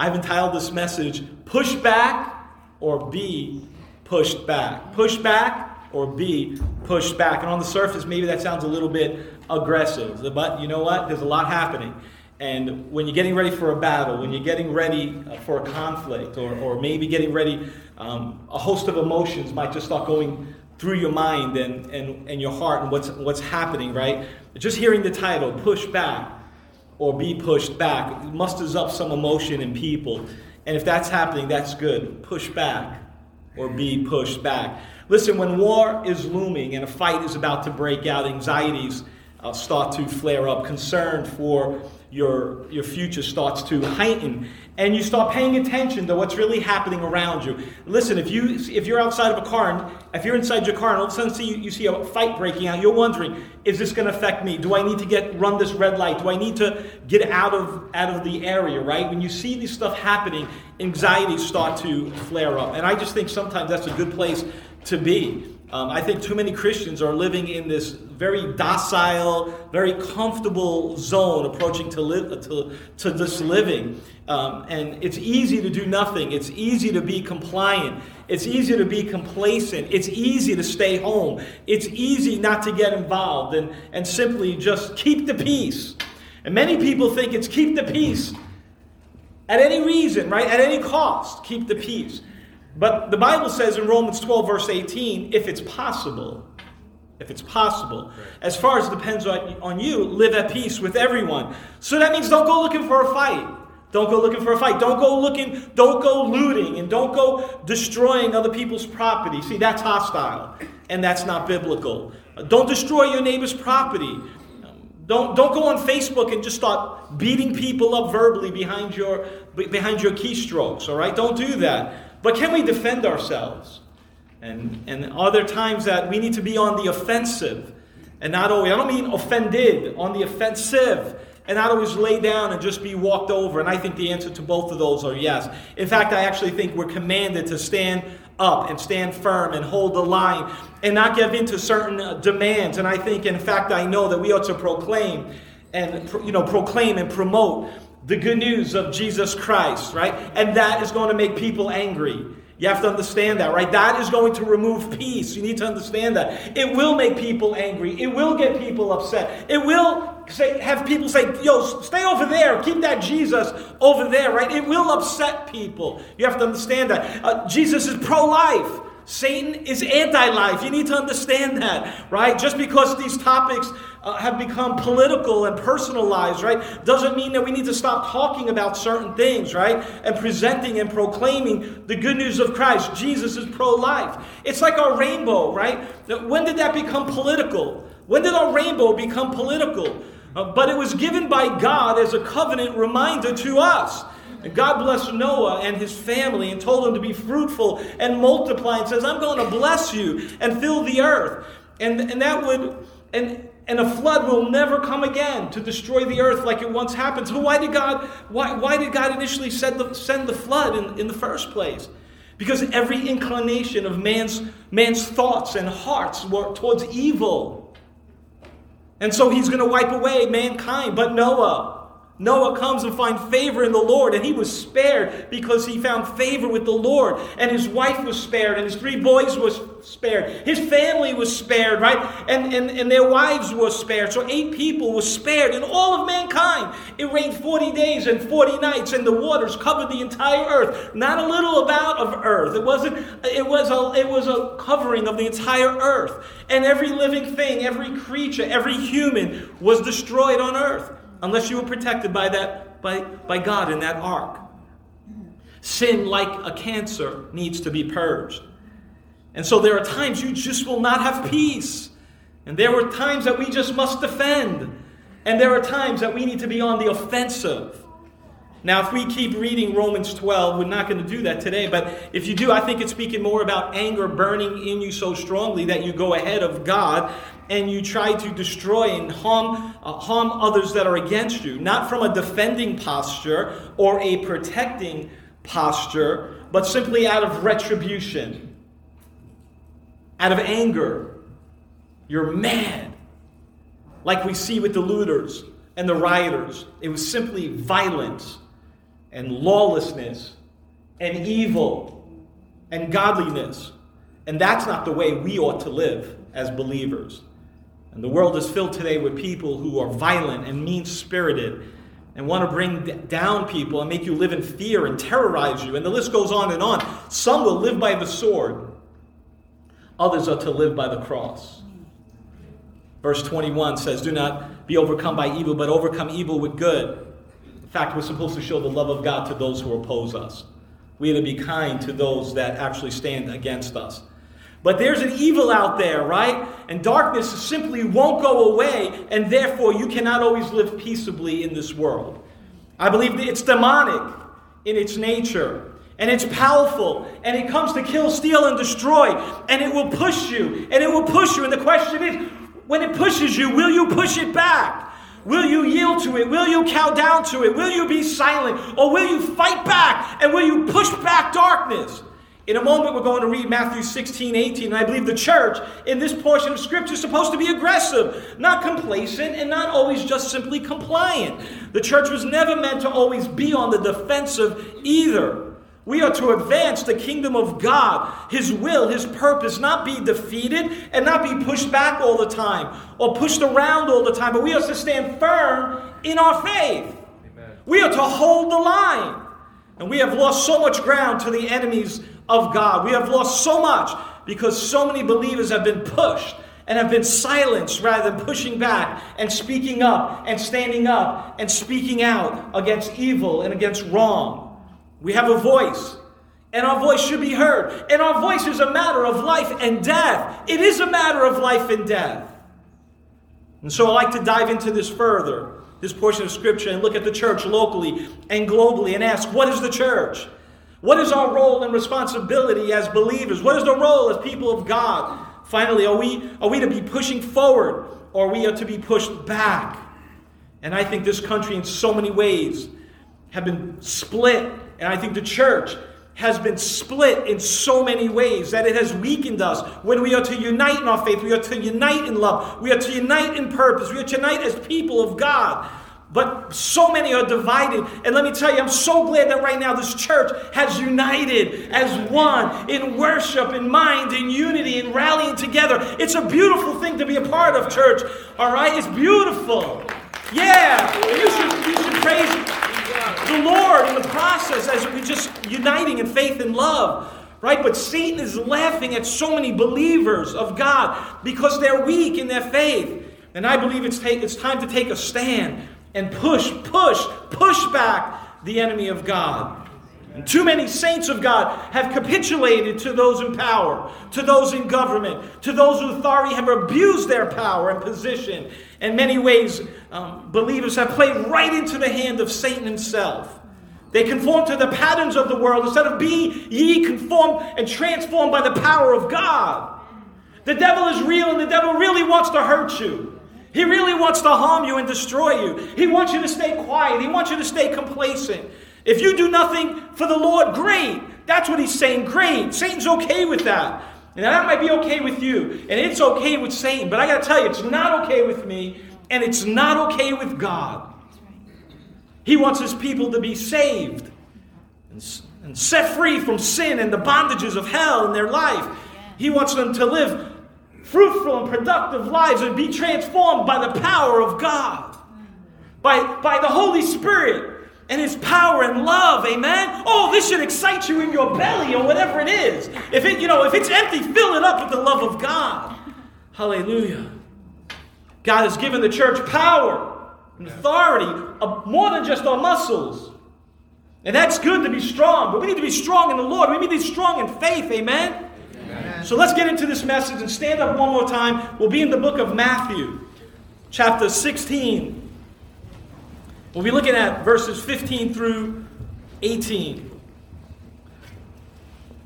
I've entitled this message, Push Back or Be Pushed Back. Push back or be pushed back. And on the surface, maybe that sounds a little bit aggressive, but you know what? There's a lot happening. And when you're getting ready for a battle, when you're getting ready uh, for a conflict, or, or maybe getting ready, um, a host of emotions might just start going through your mind and, and, and your heart and what's, what's happening, right? Just hearing the title, Push Back or Be Pushed Back, It musters up some emotion in people. And if that's happening, that's good. Push back or be pushed back. Listen, when war is looming and a fight is about to break out, anxieties uh, start to flare up, concern for your, your future starts to heighten and you start paying attention to what's really happening around you. Listen, if you if you're outside of a car and if you're inside your car and all of a sudden see you, see a fight breaking out, you're wondering, is this going to affect me? Do I need to get run this red light? Do I need to get out of out of the area? Right? When you see this stuff happening, anxieties start to flare up, and I just think sometimes that's a good place to be. Um, I think too many Christians are living in this very docile, very comfortable zone, approaching to, live, to, to this living. Um, and it's easy to do nothing. It's easy to be compliant. It's easy to be complacent. It's easy to stay home. It's easy not to get involved and, and simply just keep the peace. And many people think it's keep the peace at any reason, right? At any cost, keep the peace. But the Bible says in Romans 12, verse 18, if it's possible, if it's possible, as far as it depends on, on you, live at peace with everyone. So that means don't go looking for a fight. Don't go looking for a fight. Don't go looking, don't go looting, and don't go destroying other people's property. See, that's hostile, and that's not biblical. Don't destroy your neighbor's property. Don't, don't go on Facebook and just start beating people up verbally behind your, behind your keystrokes, all right? Don't do that. But can we defend ourselves? And, and are there times that we need to be on the offensive and not always, I don't mean offended, on the offensive and not always lay down and just be walked over? And I think the answer to both of those are yes. In fact, I actually think we're commanded to stand up and stand firm and hold the line and not give in to certain uh, demands. And I think, in fact, I know that we ought to proclaim and you know proclaim and promote the good news of Jesus Christ, right? And that is going to make people angry. You have to understand that, right? That is going to remove peace. You need to understand that. It will make people angry. It will get people upset. It will say, have people say, yo, stay over there. Keep that Jesus over there, right? It will upset people. You have to understand that. Uh, Jesus is pro life. Satan is anti life. You need to understand that, right? Just because these topics uh, have become political and personalized, right, doesn't mean that we need to stop talking about certain things, right, and presenting and proclaiming the good news of Christ. Jesus is pro life. It's like our rainbow, right? When did that become political? When did our rainbow become political? Uh, but it was given by God as a covenant reminder to us. And God blessed Noah and his family and told him to be fruitful and multiply and says, I'm going to bless you and fill the earth. And, and that would, and and a flood will never come again to destroy the earth like it once happened. So why did God, why, why did God initially send the, send the flood in, in the first place? Because every inclination of man's, man's thoughts and hearts were towards evil. And so he's going to wipe away mankind. But Noah, Noah comes and finds favor in the Lord, and he was spared because he found favor with the Lord. And his wife was spared, and his three boys were spared. His family was spared, right? And, and, and their wives were spared. So eight people were spared in all of mankind. It rained 40 days and 40 nights, and the waters covered the entire earth. Not a little about of earth. It wasn't, it was a, it was a covering of the entire earth. And every living thing, every creature, every human was destroyed on earth unless you were protected by that by, by God in that ark. Sin, like a cancer, needs to be purged. And so there are times you just will not have peace. And there are times that we just must defend. And there are times that we need to be on the offensive. Now, if we keep reading Romans 12, we're not going to do that today, but if you do, I think it's speaking more about anger burning in you so strongly that you go ahead of God and you try to destroy and harm, uh, harm others that are against you, not from a defending posture or a protecting posture, but simply out of retribution, out of anger. You're mad, like we see with the looters and the rioters. It was simply violence and lawlessness and evil and godliness. And that's not the way we ought to live as believers. And the world is filled today with people who are violent and mean spirited and want to bring down people and make you live in fear and terrorize you. And the list goes on and on. Some will live by the sword, others are to live by the cross. Verse 21 says, Do not be overcome by evil, but overcome evil with good. In fact, we're supposed to show the love of God to those who oppose us. We are to be kind to those that actually stand against us. But there's an evil out there, right? And darkness simply won't go away, and therefore you cannot always live peaceably in this world. I believe it's demonic in its nature, and it's powerful, and it comes to kill, steal, and destroy, and it will push you, and it will push you. And the question is when it pushes you, will you push it back? Will you yield to it? Will you cow down to it? Will you be silent? Or will you fight back? And will you push back darkness? In a moment, we're going to read Matthew 16, 18, and I believe the church in this portion of Scripture is supposed to be aggressive, not complacent, and not always just simply compliant. The church was never meant to always be on the defensive either. We are to advance the kingdom of God, His will, His purpose, not be defeated and not be pushed back all the time or pushed around all the time, but we are to stand firm in our faith. Amen. We are to hold the line. And we have lost so much ground to the enemies of God. We have lost so much because so many believers have been pushed and have been silenced rather than pushing back and speaking up and standing up and speaking out against evil and against wrong. We have a voice, and our voice should be heard. And our voice is a matter of life and death. It is a matter of life and death. And so I like to dive into this further, this portion of Scripture, and look at the church locally and globally and ask what is the church? What is our role and responsibility as believers? What is the role as people of God? Finally, are we, are we to be pushing forward or are we to be pushed back? And I think this country, in so many ways, have been split and I think the church has been split in so many ways that it has weakened us. When we are to unite in our faith, we are to unite in love, we are to unite in purpose, we are to unite as people of God. But so many are divided. And let me tell you, I'm so glad that right now this church has united as one in worship, in mind, in unity, in rallying together. It's a beautiful thing to be a part of, church. All right? It's beautiful. Yeah. You should, you should praise the Lord in the process as we just uniting in faith and love. Right? But Satan is laughing at so many believers of God because they're weak in their faith. And I believe it's, take, it's time to take a stand and push, push, push back the enemy of God. And too many saints of God have capitulated to those in power, to those in government, to those with authority have abused their power and position. In many ways, um, believers have played right into the hand of Satan himself. They conform to the patterns of the world instead of be ye conformed and transformed by the power of God. The devil is real and the devil really wants to hurt you. He really wants to harm you and destroy you. He wants you to stay quiet. He wants you to stay complacent. If you do nothing for the Lord, great. That's what he's saying. Great. Satan's okay with that. And that might be okay with you. And it's okay with Satan. But I got to tell you, it's not okay with me. And it's not okay with God. He wants his people to be saved and, and set free from sin and the bondages of hell in their life. He wants them to live fruitful and productive lives and be transformed by the power of God, by, by the Holy Spirit and his power and love amen oh this should excite you in your belly or whatever it is if it you know if it's empty fill it up with the love of god hallelujah god has given the church power and authority of more than just our muscles and that's good to be strong but we need to be strong in the lord we need to be strong in faith amen, amen. so let's get into this message and stand up one more time we'll be in the book of matthew chapter 16 We'll be looking at verses 15 through 18.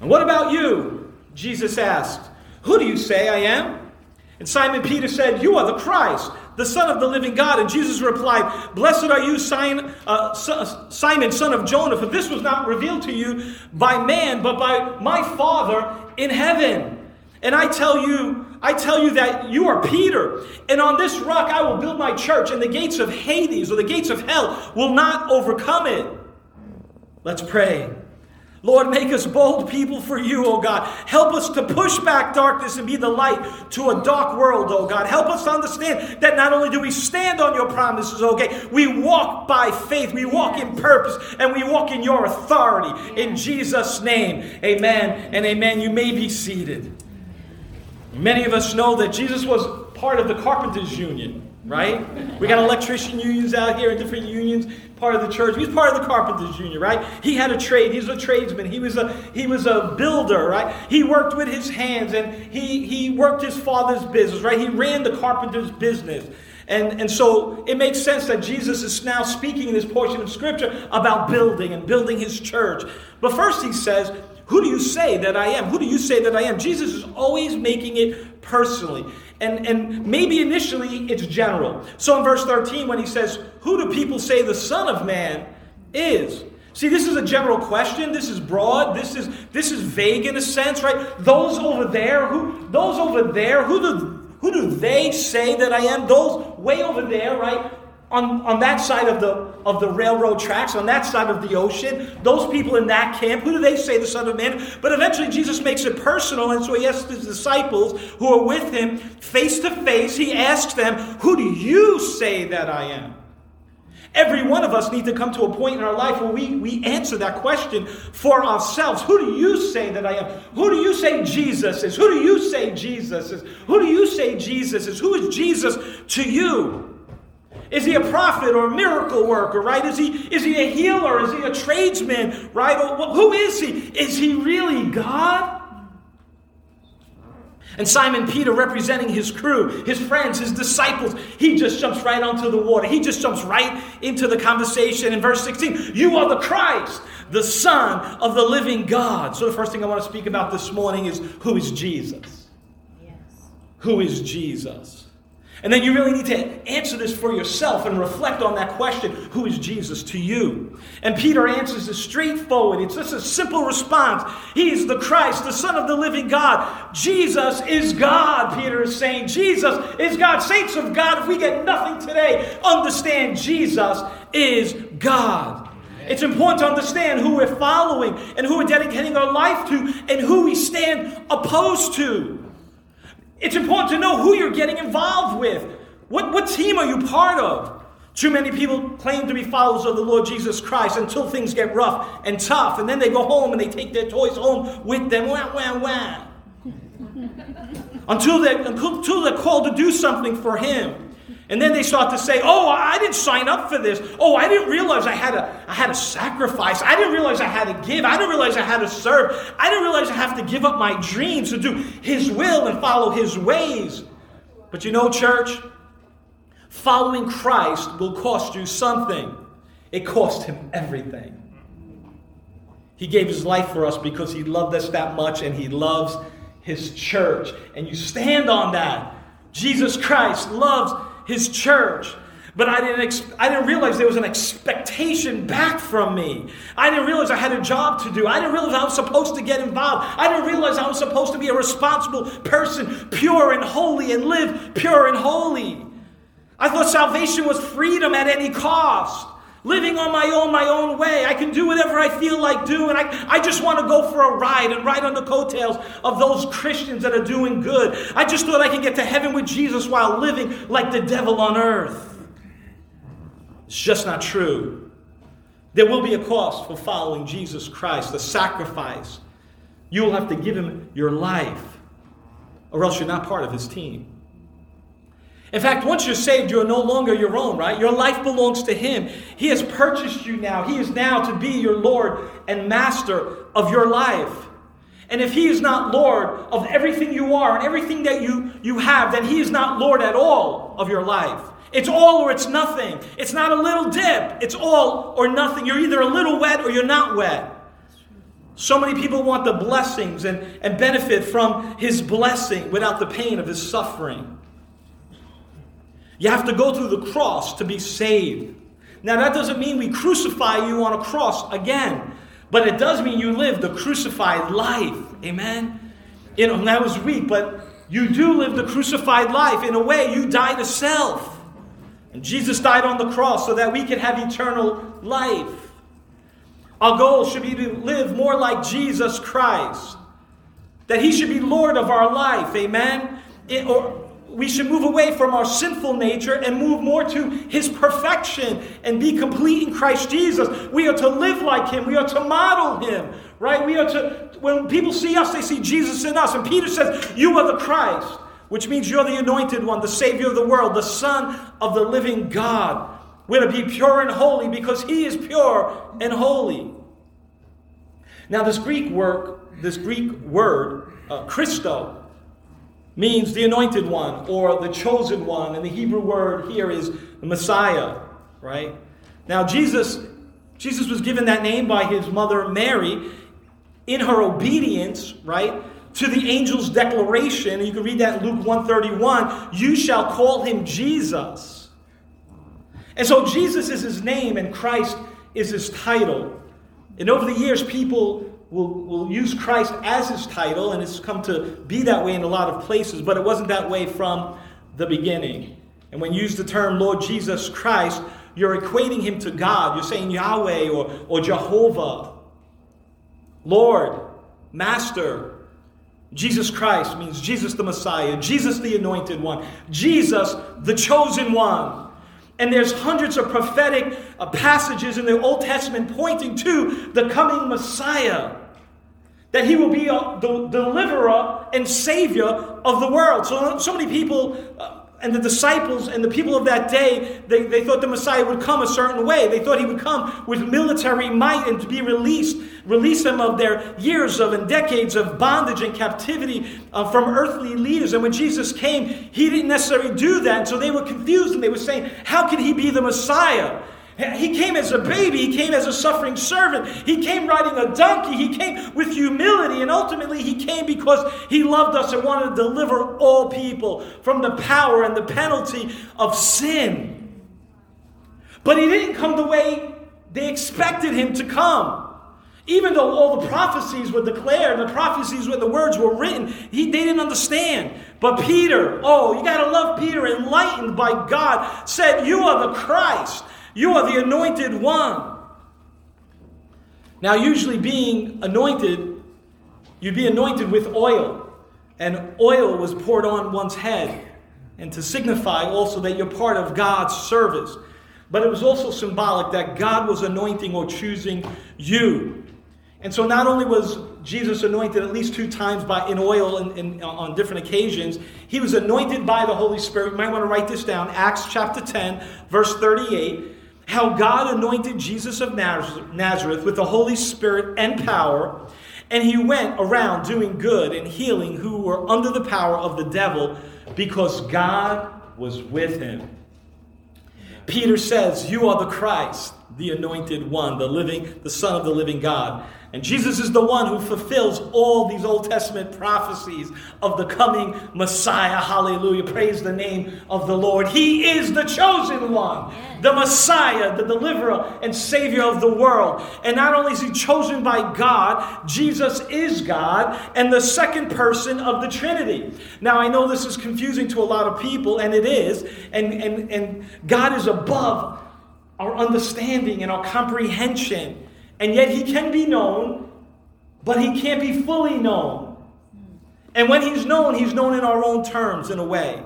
And what about you? Jesus asked. Who do you say I am? And Simon Peter said, You are the Christ, the Son of the living God. And Jesus replied, Blessed are you, Simon, uh, Simon, son of Jonah, for this was not revealed to you by man, but by my Father in heaven. And I tell you, I tell you that you are Peter, and on this rock I will build my church, and the gates of Hades or the gates of hell will not overcome it. Let's pray. Lord, make us bold people for you, oh God. Help us to push back darkness and be the light to a dark world, oh God. Help us to understand that not only do we stand on your promises, okay, we walk by faith, we walk in purpose, and we walk in your authority. In Jesus' name, amen and amen. You may be seated. Many of us know that Jesus was part of the Carpenters Union right? We got electrician unions out here and different unions, part of the church. He's part of the carpenters union, right? He had a trade. He was a tradesman. He was a he was a builder, right? He worked with his hands and he he worked his father's business, right? He ran the carpenter's business. And, and so it makes sense that Jesus is now speaking in this portion of scripture about building and building his church. But first he says, Who do you say that I am? Who do you say that I am? Jesus is always making it personally. And, and maybe initially it's general. So in verse 13, when he says, Who do people say the Son of Man is? See, this is a general question. This is broad. This is this is vague in a sense, right? Those over there, who those over there, who do who do they say that I am? Those way over there, right? On, on that side of the, of the railroad tracks, on that side of the ocean, those people in that camp, who do they say the Son of Man? But eventually Jesus makes it personal, and so he asks his disciples who are with him face to face, he asks them, Who do you say that I am? Every one of us need to come to a point in our life where we, we answer that question for ourselves. Who do you say that I am? Who do you say Jesus is? Who do you say Jesus is? Who do you say Jesus is? Who is Jesus to you? Is he a prophet or a miracle worker, right? Is he, is he a healer? Is he a tradesman, right? Who is he? Is he really God? And Simon Peter, representing his crew, his friends, his disciples, he just jumps right onto the water. He just jumps right into the conversation. In verse 16, you are the Christ, the Son of the living God. So, the first thing I want to speak about this morning is who is Jesus? Yes. Who is Jesus? And then you really need to answer this for yourself and reflect on that question who is Jesus to you? And Peter answers it straightforward. It's just a simple response. He is the Christ, the Son of the living God. Jesus is God, Peter is saying. Jesus is God. Saints of God, if we get nothing today, understand Jesus is God. It's important to understand who we're following and who we're dedicating our life to and who we stand opposed to. It's important to know who you're getting involved with. What, what team are you part of? Too many people claim to be followers of the Lord Jesus Christ until things get rough and tough, and then they go home and they take their toys home with them. Wah, wah, wah. until, they, until they're called to do something for Him. And then they start to say, "Oh, I didn't sign up for this. Oh, I didn't realize I had to I had to sacrifice. I didn't realize I had to give. I didn't realize I had to serve. I didn't realize I have to give up my dreams to do his will and follow his ways." But you know, church, following Christ will cost you something. It cost him everything. He gave his life for us because he loved us that much and he loves his church. And you stand on that. Jesus Christ loves his church. But I didn't, ex- I didn't realize there was an expectation back from me. I didn't realize I had a job to do. I didn't realize I was supposed to get involved. I didn't realize I was supposed to be a responsible person, pure and holy, and live pure and holy. I thought salvation was freedom at any cost living on my own, my own way. I can do whatever I feel like doing. I, I just want to go for a ride and ride on the coattails of those Christians that are doing good. I just thought I could get to heaven with Jesus while living like the devil on earth. It's just not true. There will be a cost for following Jesus Christ, a sacrifice. You will have to give him your life, or else you're not part of his team. In fact, once you're saved, you're no longer your own, right? Your life belongs to Him. He has purchased you now. He is now to be your Lord and Master of your life. And if He is not Lord of everything you are and everything that you, you have, then He is not Lord at all of your life. It's all or it's nothing. It's not a little dip. It's all or nothing. You're either a little wet or you're not wet. So many people want the blessings and, and benefit from His blessing without the pain of His suffering. You have to go through the cross to be saved. Now, that doesn't mean we crucify you on a cross again, but it does mean you live the crucified life. Amen? You know, that was weak, but you do live the crucified life. In a way, you die to self. And Jesus died on the cross so that we can have eternal life. Our goal should be to live more like Jesus Christ. That he should be Lord of our life. Amen? It, or we should move away from our sinful nature and move more to his perfection and be complete in Christ Jesus. We are to live like him. We are to model him, right? We are to, when people see us, they see Jesus in us. And Peter says, You are the Christ, which means you're the anointed one, the Savior of the world, the Son of the living God. We're to be pure and holy because he is pure and holy. Now, this Greek word, this Greek word, uh, Christo, means the anointed one or the chosen one. And the Hebrew word here is the Messiah, right? Now, Jesus, Jesus was given that name by his mother Mary in her obedience, right? To the angel's declaration, you can read that in Luke 131, you shall call him Jesus. And so Jesus is his name and Christ is his title. And over the years, people will, will use Christ as his title, and it's come to be that way in a lot of places, but it wasn't that way from the beginning. And when you use the term Lord Jesus Christ, you're equating him to God. You're saying Yahweh or, or Jehovah. Lord, Master. Jesus Christ means Jesus the Messiah, Jesus the Anointed One, Jesus the Chosen One. And there's hundreds of prophetic uh, passages in the Old Testament pointing to the coming Messiah that he will be the deliverer and savior of the world. So, so many people uh, and the disciples and the people of that day, they, they thought the Messiah would come a certain way. They thought he would come with military might and to be released, release them of their years of and decades of bondage and captivity uh, from earthly leaders. And when Jesus came, he didn't necessarily do that. And so they were confused and they were saying, How can he be the Messiah? He came as a baby. He came as a suffering servant. He came riding a donkey. He came with humility. And ultimately, he came because he loved us and wanted to deliver all people from the power and the penalty of sin. But he didn't come the way they expected him to come. Even though all the prophecies were declared, the prophecies where the words were written, he, they didn't understand. But Peter, oh, you got to love Peter, enlightened by God, said, You are the Christ. You are the anointed one. Now, usually being anointed, you'd be anointed with oil, and oil was poured on one's head, and to signify also that you're part of God's service. But it was also symbolic that God was anointing or choosing you. And so not only was Jesus anointed at least two times by, in oil in, in, uh, on different occasions, he was anointed by the Holy Spirit. You might want to write this down. Acts chapter 10, verse 38 how God anointed Jesus of Nazareth with the Holy Spirit and power, and he went around doing good and healing who were under the power of the devil because God was with him. Peter says, You are the Christ, the anointed one, the living, the Son of the living God. And Jesus is the one who fulfills all these Old Testament prophecies of the coming Messiah. Hallelujah. Praise the name of the Lord. He is the chosen one, the Messiah, the deliverer and Savior of the world. And not only is he chosen by God, Jesus is God and the second person of the Trinity. Now, I know this is confusing to a lot of people, and it is. And, and, and God is above our understanding and our comprehension. And yet he can be known, but he can't be fully known. And when he's known, he's known in our own terms in a way.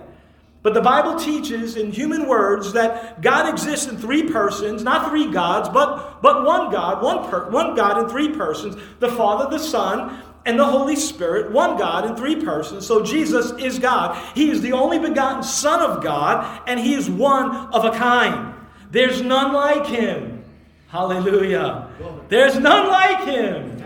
But the Bible teaches in human words that God exists in three persons, not three gods, but, but one God, one, per, one God in three persons the Father, the Son, and the Holy Spirit, one God in three persons. So Jesus is God. He is the only begotten Son of God, and He is one of a kind. There's none like Him. Hallelujah. There's none like him.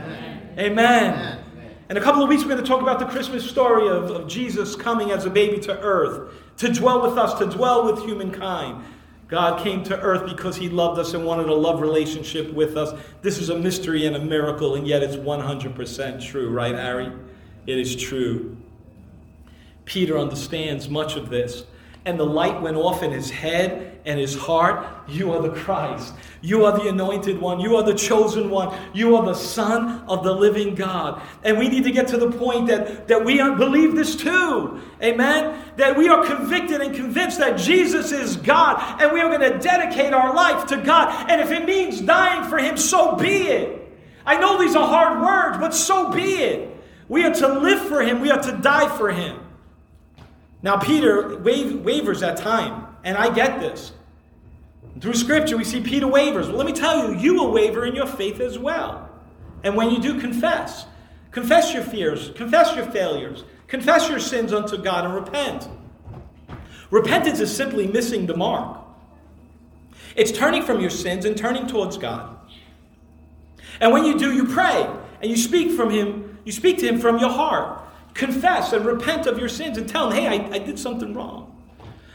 Amen. Amen. In a couple of weeks, we're going to talk about the Christmas story of, of Jesus coming as a baby to earth, to dwell with us, to dwell with humankind. God came to earth because he loved us and wanted a love relationship with us. This is a mystery and a miracle, and yet it's 100% true, right, Ari? It is true. Peter understands much of this. And the light went off in his head and his heart, you are the Christ. You are the anointed one. You are the chosen one. You are the Son of the living God. And we need to get to the point that, that we believe this too. Amen? That we are convicted and convinced that Jesus is God and we are going to dedicate our life to God. And if it means dying for Him, so be it. I know these are hard words, but so be it. We are to live for Him, we are to die for Him. Now, Peter wavers at time, and I get this. Through Scripture, we see Peter wavers. Well, let me tell you, you will waver in your faith as well. And when you do confess, confess your fears, confess your failures, confess your sins unto God, and repent. Repentance is simply missing the mark. It's turning from your sins and turning towards God. And when you do, you pray and you speak from Him. You speak to Him from your heart. Confess and repent of your sins and tell Him, hey, I, I did something wrong.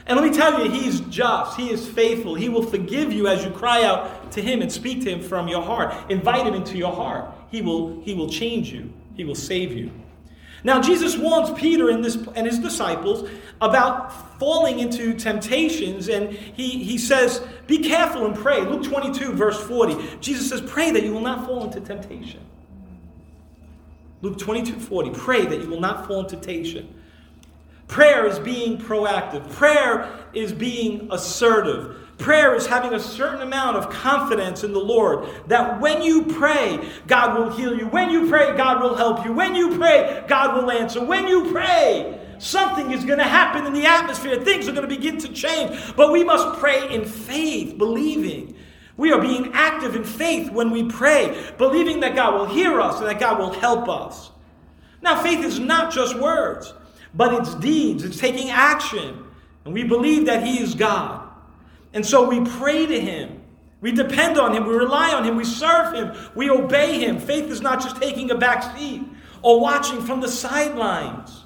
And let me tell you, He's just, He is faithful. He will forgive you as you cry out to Him and speak to Him from your heart. Invite Him into your heart. He will, he will change you, He will save you. Now, Jesus warns Peter and, this, and his disciples about falling into temptations, and he, he says, Be careful and pray. Luke 22, verse 40. Jesus says, Pray that you will not fall into temptation. Luke 22, 40. Pray that you will not fall into temptation. Prayer is being proactive. Prayer is being assertive. Prayer is having a certain amount of confidence in the Lord that when you pray, God will heal you. When you pray, God will help you. When you pray, God will answer. When you pray, something is going to happen in the atmosphere. Things are going to begin to change. But we must pray in faith, believing. We are being active in faith when we pray, believing that God will hear us and that God will help us. Now, faith is not just words, but it's deeds, it's taking action. And we believe that He is God. And so we pray to Him. We depend on Him. We rely on Him. We serve Him. We obey Him. Faith is not just taking a back seat or watching from the sidelines.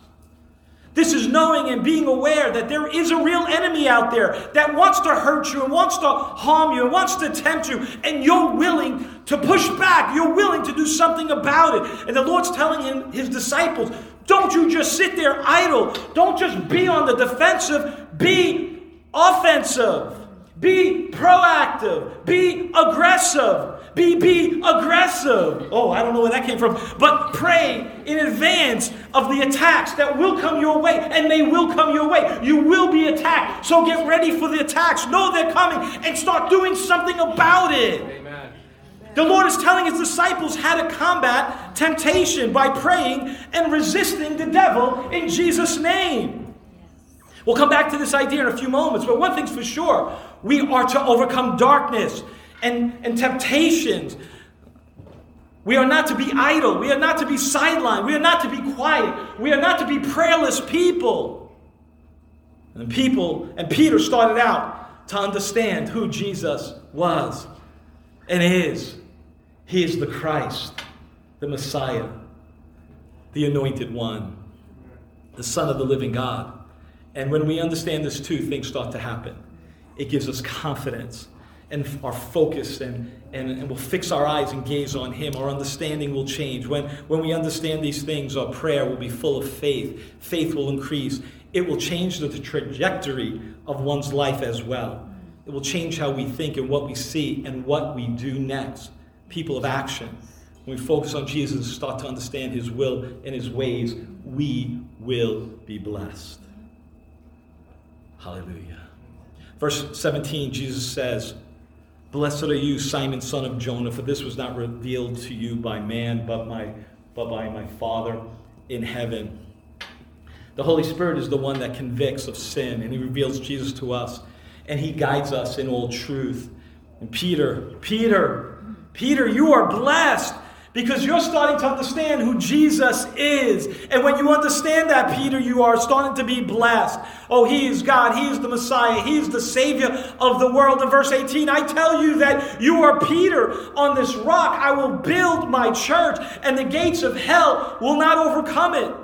This is knowing and being aware that there is a real enemy out there that wants to hurt you and wants to harm you and wants to tempt you, and you're willing to push back. You're willing to do something about it. And the Lord's telling him, his disciples, don't you just sit there idle. Don't just be on the defensive. Be offensive. Be proactive. Be aggressive. Be, be aggressive. Oh, I don't know where that came from. But pray in advance of the attacks that will come your way, and they will come your way. You will be attacked. So get ready for the attacks. Know they're coming and start doing something about it. Amen. The Lord is telling his disciples how to combat temptation by praying and resisting the devil in Jesus' name. We'll come back to this idea in a few moments, but one thing's for sure we are to overcome darkness and, and temptations. We are not to be idle. We are not to be sidelined. We are not to be quiet. We are not to be prayerless people. And people, and Peter started out to understand who Jesus was and is. He is the Christ, the Messiah, the anointed one, the Son of the living God. And when we understand this too, things start to happen. It gives us confidence and our focus and, and, and we'll fix our eyes and gaze on Him. Our understanding will change. When, when we understand these things, our prayer will be full of faith. Faith will increase. It will change the trajectory of one's life as well. It will change how we think and what we see and what we do next. People of action. When we focus on Jesus and start to understand His will and His ways, we will be blessed. Hallelujah. Verse 17, Jesus says, Blessed are you, Simon, son of Jonah, for this was not revealed to you by man, but, my, but by my Father in heaven. The Holy Spirit is the one that convicts of sin, and He reveals Jesus to us, and He guides us in all truth. And Peter, Peter, Peter, you are blessed because you're starting to understand who Jesus is. And when you understand that, Peter, you are starting to be blessed. Oh, He is God. He is the Messiah. He is the Savior of the world. In verse 18, I tell you that you are Peter. On this rock I will build my church, and the gates of hell will not overcome it.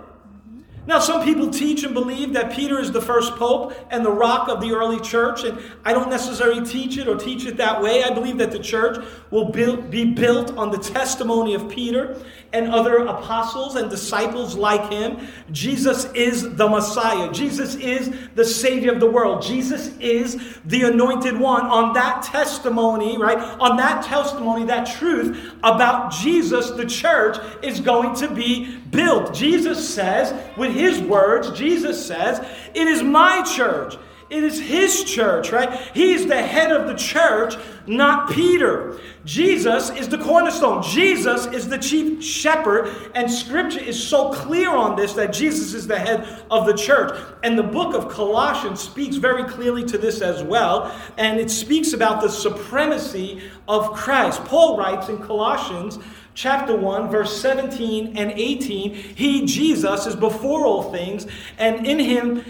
Now, some people teach and believe that Peter is the first pope and the rock of the early church, and I don't necessarily teach it or teach it that way. I believe that the church will be built on the testimony of Peter and other apostles and disciples like him. Jesus is the Messiah, Jesus is the Savior of the world, Jesus is the anointed one. On that testimony, right, on that testimony, that truth about Jesus, the church is going to be built. Jesus says, with his words, Jesus says, It is my church. It is his church, right? He's the head of the church, not Peter. Jesus is the cornerstone. Jesus is the chief shepherd. And scripture is so clear on this that Jesus is the head of the church. And the book of Colossians speaks very clearly to this as well. And it speaks about the supremacy of Christ. Paul writes in Colossians chapter 1, verse 17 and 18 He, Jesus, is before all things, and in him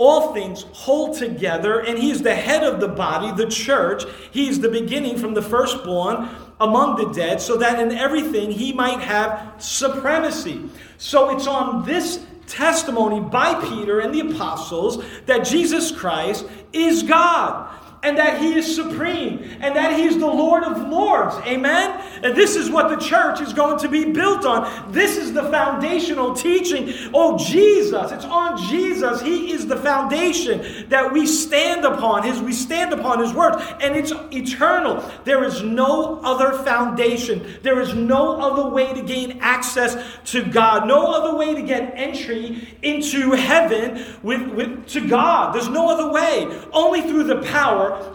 all things hold together, and he is the head of the body, the church. He is the beginning from the firstborn among the dead, so that in everything he might have supremacy. So it's on this testimony by Peter and the apostles that Jesus Christ is God and that He is supreme, and that He is the Lord of Lords. Amen? And this is what the church is going to be built on. This is the foundational teaching. Oh, Jesus. It's on Jesus. He is the foundation that we stand upon. His, we stand upon His word, and it's eternal. There is no other foundation. There is no other way to gain access to God, no other way to get entry into heaven with, with to God. There's no other way. Only through the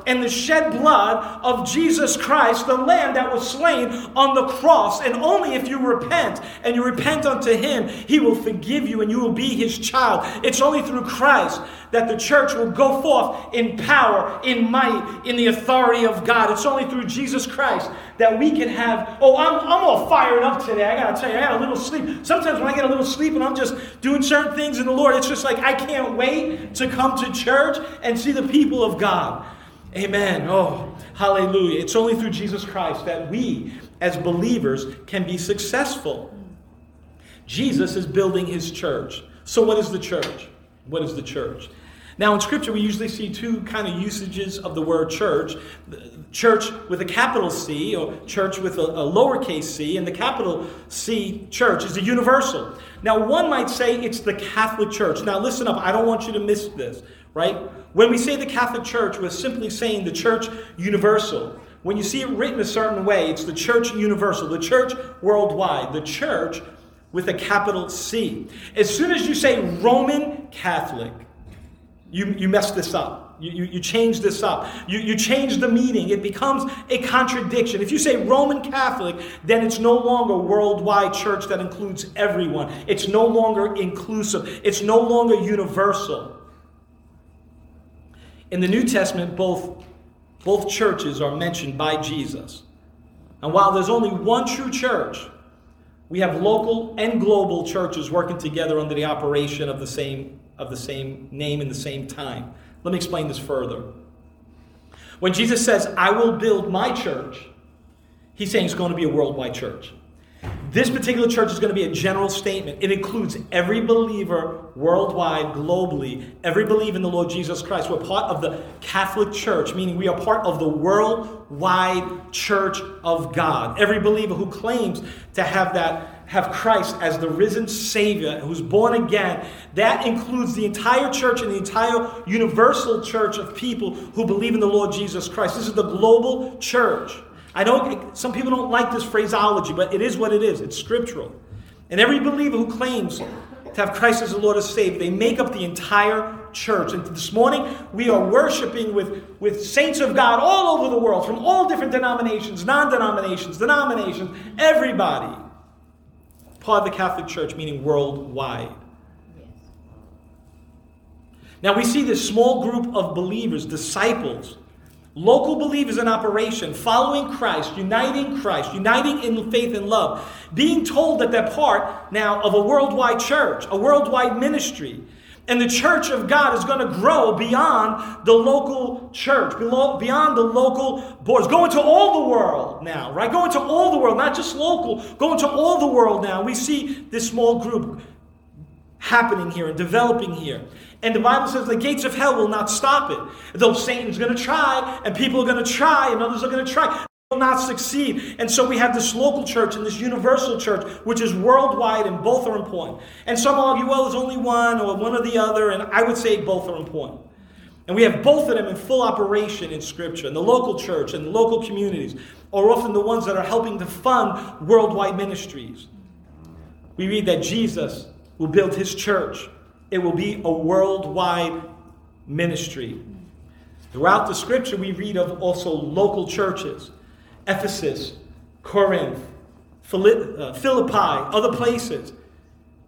and the shed blood of Jesus Christ, the Lamb that was slain on the cross. And only if you repent and you repent unto Him, He will forgive you and you will be His child. It's only through Christ that the church will go forth in power, in might, in the authority of God. It's only through Jesus Christ that we can have. Oh, I'm, I'm all fired up today. I got to tell you, I got a little sleep. Sometimes when I get a little sleep and I'm just doing certain things in the Lord, it's just like I can't wait to come to church and see the people of God. Amen. Oh, hallelujah. It's only through Jesus Christ that we, as believers, can be successful. Jesus is building his church. So, what is the church? What is the church? Now, in Scripture, we usually see two kind of usages of the word church church with a capital C, or church with a, a, lowercase c, and the capital C church is a universal. Now, one might say it's the Catholic Church. Now, listen up, I don't want you to miss this, right? When we say the Catholic Church, we're simply saying the church universal. When you see it written a certain way, it's the church universal, the church worldwide, the church with a capital C. As soon as you say Roman Catholic, you, you mess this up. You, you, you, change this up. You, you change the meaning. It becomes a contradiction. If you say Roman Catholic, then it's no longer worldwide church that includes everyone. It's no longer inclusive. It's no longer universal. In the New Testament, both, both churches are mentioned by Jesus. And while there's only one true church, we have local and global churches working together under the operation of the same, of the same name in the same time. Let me explain this further. When Jesus says, I will build my church, he's saying it's going to be a worldwide church. This particular church is going to be a general statement. It includes every believer worldwide, globally, every believer in the Lord Jesus Christ. We're part of the Catholic Church, meaning we are part of the worldwide church of God. Every believer who claims to have that have Christ as the risen Savior who's born again. That includes the entire church and the entire universal church of people who believe in the Lord Jesus Christ. This is the global church. I know some people don't like this phraseology, but it is what it is. It's scriptural. And every believer who claims to have Christ as the Lord as Savior, they make up the entire church. And this morning, we are worshiping with, with saints of God all over the world, from all different denominations, non denominations, denominations, everybody. Part of the Catholic Church, meaning worldwide. Now, we see this small group of believers, disciples, Local believers in operation, following Christ, uniting Christ, uniting in faith and love, being told that they're part now of a worldwide church, a worldwide ministry. And the church of God is going to grow beyond the local church, beyond the local boards, go into all the world now, right? Go into all the world, not just local, go into all the world now. We see this small group happening here and developing here. And the Bible says the gates of hell will not stop it. Though Satan's going to try, and people are going to try, and others are going to try will not succeed. And so we have this local church and this universal church, which is worldwide, and both are important. And some argue, well, there's only one or one or the other, and I would say both are important. And we have both of them in full operation in Scripture. And the local church and local communities are often the ones that are helping to fund worldwide ministries. We read that Jesus will build his church, it will be a worldwide ministry. Throughout the Scripture, we read of also local churches Ephesus, Corinth, uh, Philippi, other places.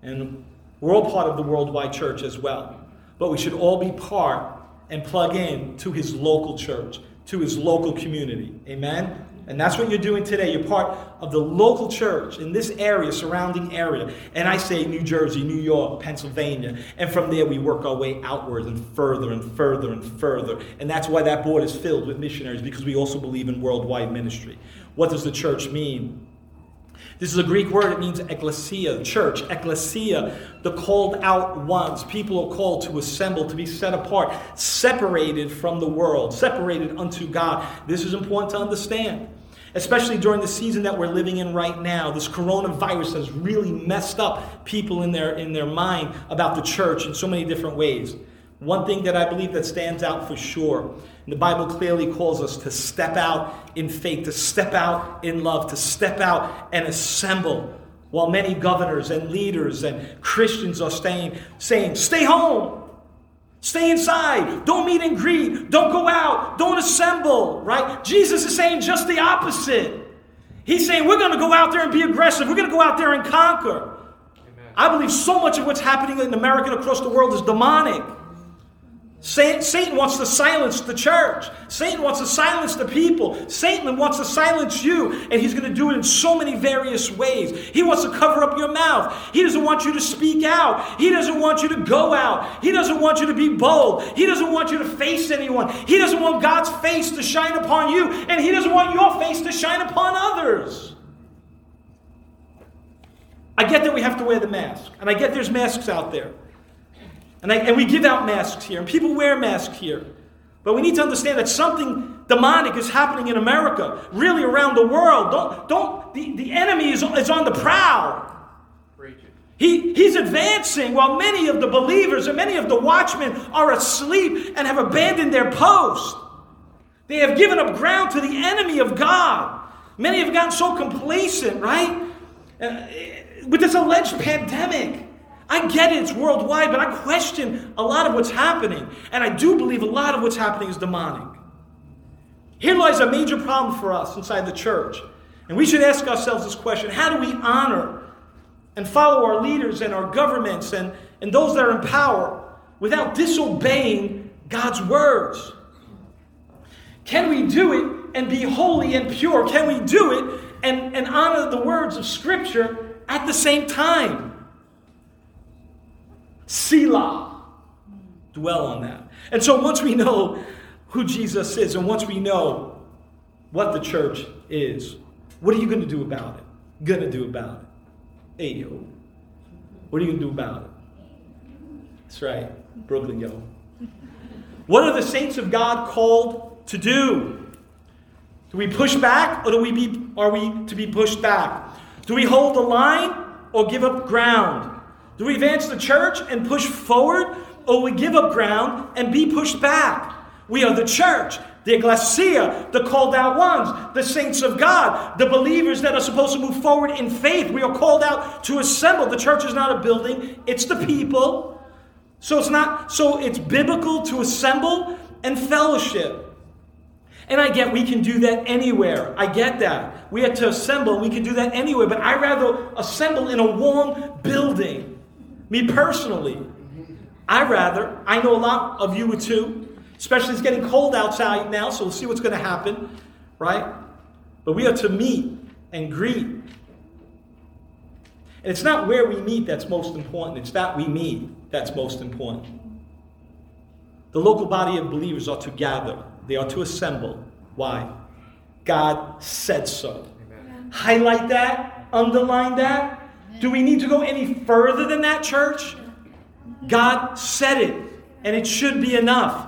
And we're all part of the worldwide church as well. But we should all be part and plug in to his local church, to his local community. Amen? And that's what you're doing today. You're part of the local church in this area, surrounding area. And I say New Jersey, New York, Pennsylvania. And from there, we work our way outwards and further and further and further. And that's why that board is filled with missionaries, because we also believe in worldwide ministry. What does the church mean? This is a Greek word, it means ecclesia, church, ecclesia, the called out ones. People are called to assemble, to be set apart, separated from the world, separated unto God. This is important to understand especially during the season that we're living in right now. This coronavirus has really messed up people in their, in their mind about the church in so many different ways. One thing that I believe that stands out for sure, the Bible clearly calls us to step out in faith, to step out in love, to step out and assemble. While many governors and leaders and Christians are staying, saying, stay home, Stay inside. Don't meet and greet. Don't go out. Don't assemble, right? Jesus is saying just the opposite. He's saying we're going to go out there and be aggressive. We're going to go out there and conquer. Amen. I believe so much of what's happening in America and across the world is demonic. Satan wants to silence the church. Satan wants to silence the people. Satan wants to silence you, and he's going to do it in so many various ways. He wants to cover up your mouth. He doesn't want you to speak out. He doesn't want you to go out. He doesn't want you to be bold. He doesn't want you to face anyone. He doesn't want God's face to shine upon you, and he doesn't want your face to shine upon others. I get that we have to wear the mask, and I get there's masks out there. And, I, and we give out masks here, and people wear masks here. But we need to understand that something demonic is happening in America, really around the world. Don't, don't, the, the enemy is, is on the prowl. He, he's advancing while many of the believers and many of the watchmen are asleep and have abandoned their post. They have given up ground to the enemy of God. Many have gotten so complacent, right? Uh, with this alleged pandemic. I get it, it's worldwide, but I question a lot of what's happening. And I do believe a lot of what's happening is demonic. Here lies a major problem for us inside the church. And we should ask ourselves this question How do we honor and follow our leaders and our governments and, and those that are in power without disobeying God's words? Can we do it and be holy and pure? Can we do it and, and honor the words of Scripture at the same time? Selah. Dwell on that. And so once we know who Jesus is and once we know what the church is, what are you going to do about it? Going to do about it? Hey, yo. What are you going to do about it? That's right, Brooklyn, yo. What are the saints of God called to do? Do we push back or do we be, are we to be pushed back? Do we hold the line or give up ground? Do we advance the church and push forward, or we give up ground and be pushed back? We are the church, the ecclesia, the called out ones, the saints of God, the believers that are supposed to move forward in faith. We are called out to assemble. The church is not a building, it's the people. So it's not so it's biblical to assemble and fellowship. And I get we can do that anywhere. I get that. We have to assemble, we can do that anywhere, but I rather assemble in a warm building me personally, I rather, I know a lot of you would too, especially it's getting cold outside now, so we'll see what's going to happen, right? But we are to meet and greet. And it's not where we meet that's most important, it's that we meet that's most important. The local body of believers are to gather, they are to assemble. Why? God said so. Amen. Highlight that, underline that, do we need to go any further than that, church? God said it, and it should be enough.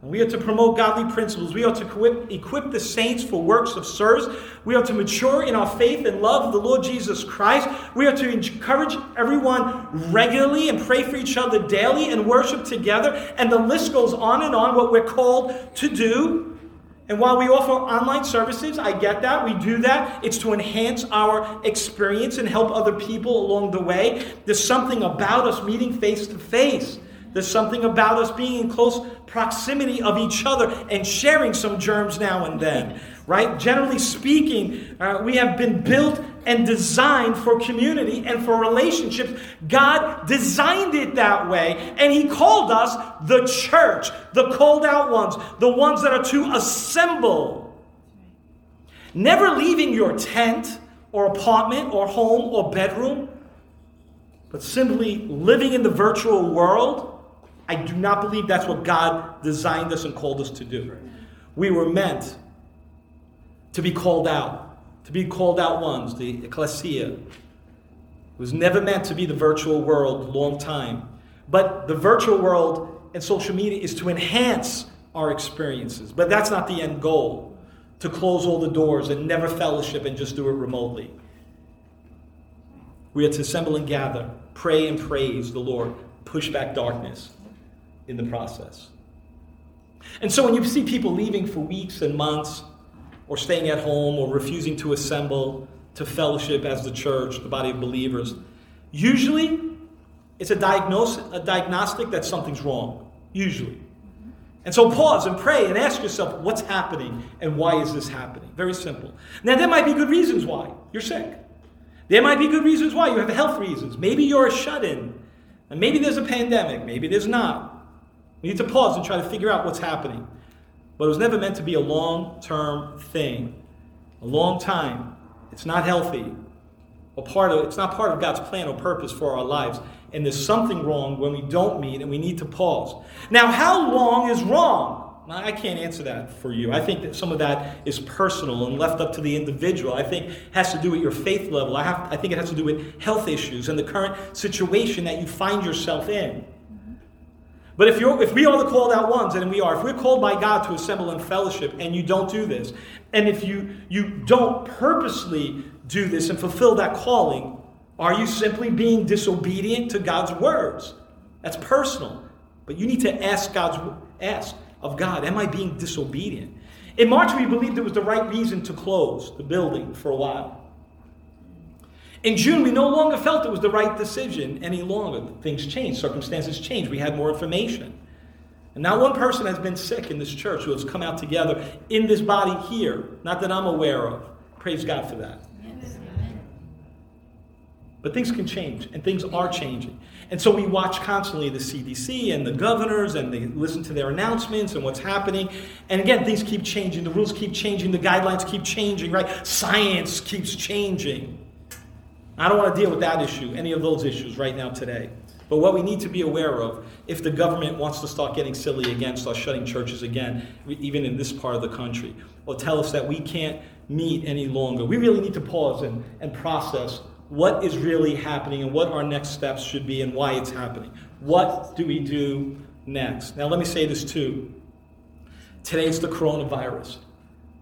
We are to promote godly principles. We are to equip, equip the saints for works of service. We are to mature in our faith and love of the Lord Jesus Christ. We are to encourage everyone regularly and pray for each other daily and worship together. And the list goes on and on what we're called to do. And while we offer online services, I get that, we do that. It's to enhance our experience and help other people along the way. There's something about us meeting face to face. There's something about us being in close proximity of each other and sharing some germs now and then, right? Generally speaking, uh, we have been built and designed for community and for relationships. God designed it that way, and He called us the church, the called out ones, the ones that are to assemble. Never leaving your tent or apartment or home or bedroom, but simply living in the virtual world I do not believe that's what God designed us and called us to do. We were meant to be called out, to be called out ones, the ecclesia. It was never meant to be the virtual world long time. But the virtual world and social media is to enhance our experiences. But that's not the end goal to close all the doors and never fellowship and just do it remotely. We are to assemble and gather, pray and praise the Lord, push back darkness in the process. And so when you see people leaving for weeks and months, or staying at home, or refusing to assemble to fellowship as the church, the body of believers, usually it's a, diagnose, a diagnostic that something's wrong. Usually. And so pause and pray and ask yourself, what's happening and why is this happening? Very simple. Now, there might be good reasons why you're sick. There might be good reasons why you have health reasons. Maybe you're a shut in. And maybe there's a pandemic. Maybe there's not. We need to pause and try to figure out what's happening. But it was never meant to be a long term thing, a long time. It's not healthy. Or part of, it's not part of God's plan or purpose for our lives. And there's something wrong when we don't meet and we need to pause. Now, how long is wrong? I can't answer that for you. I think that some of that is personal and left up to the individual. I think has to do with your faith level. I, have, I think it has to do with health issues and the current situation that you find yourself in. But if, you're, if we are the called out ones, and we are, if we're called by God to assemble in fellowship and you don't do this, and if you, you don't purposely do this and fulfill that calling, are you simply being disobedient to God's words? That's personal. But you need to ask God's ask of God, am I being disobedient? In March, we believed it was the right reason to close the building for a while. In June, we no longer felt it was the right decision any longer. Things changed, circumstances changed, we had more information. And now one person has been sick in this church who has come out together in this body here, not that I'm aware of. Praise God for that. But things can change, and things are changing. And so we watch constantly the CDC and the governors, and they listen to their announcements and what's happening. And again, things keep changing. The rules keep changing. The guidelines keep changing, right? Science keeps changing. I don't want to deal with that issue, any of those issues right now today. But what we need to be aware of, if the government wants to start getting silly again, start shutting churches again, even in this part of the country, or tell us that we can't meet any longer, we really need to pause and, and process what is really happening and what our next steps should be and why it's happening. What do we do next? Now, let me say this too. Today's the coronavirus,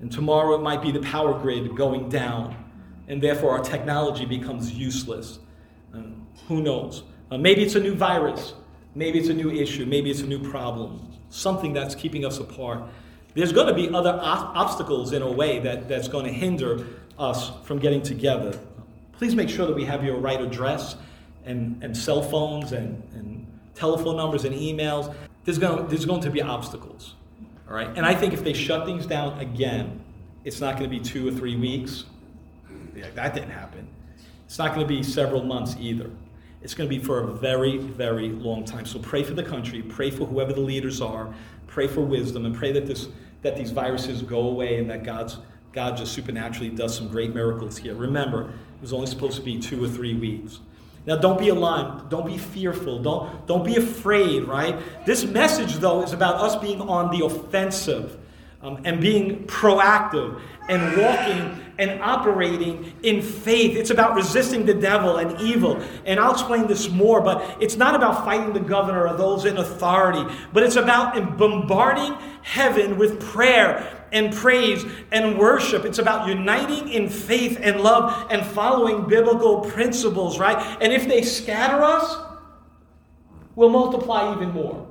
and tomorrow it might be the power grid going down and therefore our technology becomes useless. Um, who knows? Uh, maybe it's a new virus. Maybe it's a new issue. Maybe it's a new problem. Something that's keeping us apart. There's going to be other obstacles in a way that, that's going to hinder us from getting together. Please make sure that we have your right address and, and cell phones and, and telephone numbers and emails. There's going, there's going to be obstacles. All right? And I think if they shut things down again, it's not going to be two or three weeks yeah, that didn't happen. It's not going to be several months either. It's going to be for a very, very long time. So pray for the country, pray for whoever the leaders are, pray for wisdom, and pray that this that these viruses go away and that God's God just supernaturally does some great miracles here. Remember, it was only supposed to be two or three weeks. Now, don't be alarmed. Don't be fearful. Don't, don't be afraid, right? This message, though, is about us being on the offensive um, and being proactive and walking and operating in faith. It's about resisting the devil and evil. And I'll explain this more, but it's not about fighting the governor or those in authority, but it's about bombarding heaven with prayer and praise and worship. It's about uniting in faith and love and following biblical principles, right? And if they scatter us, we'll multiply even more.